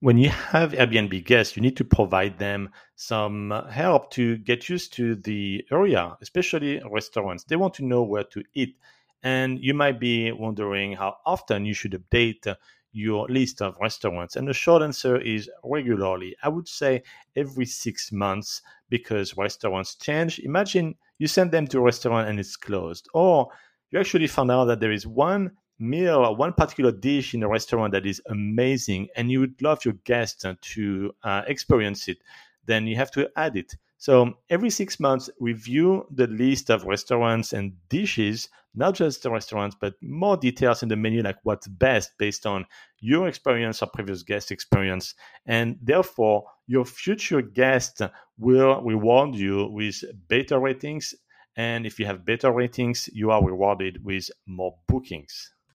when you have Airbnb guests, you need to provide them some help to get used to the area, especially restaurants. They want to know where to eat. And you might be wondering how often you should update your list of restaurants. And the short answer is regularly. I would say every six months because restaurants change. Imagine you send them to a restaurant and it's closed, or you actually found out that there is one meal or one particular dish in a restaurant that is amazing and you would love your guests to uh, experience it, then you have to add it. So every six months, review the list of restaurants and dishes, not just the restaurants, but more details in the menu, like what's best based on your experience or previous guest experience. And therefore, your future guests will reward you with better ratings. And if you have better ratings, you are rewarded with more bookings.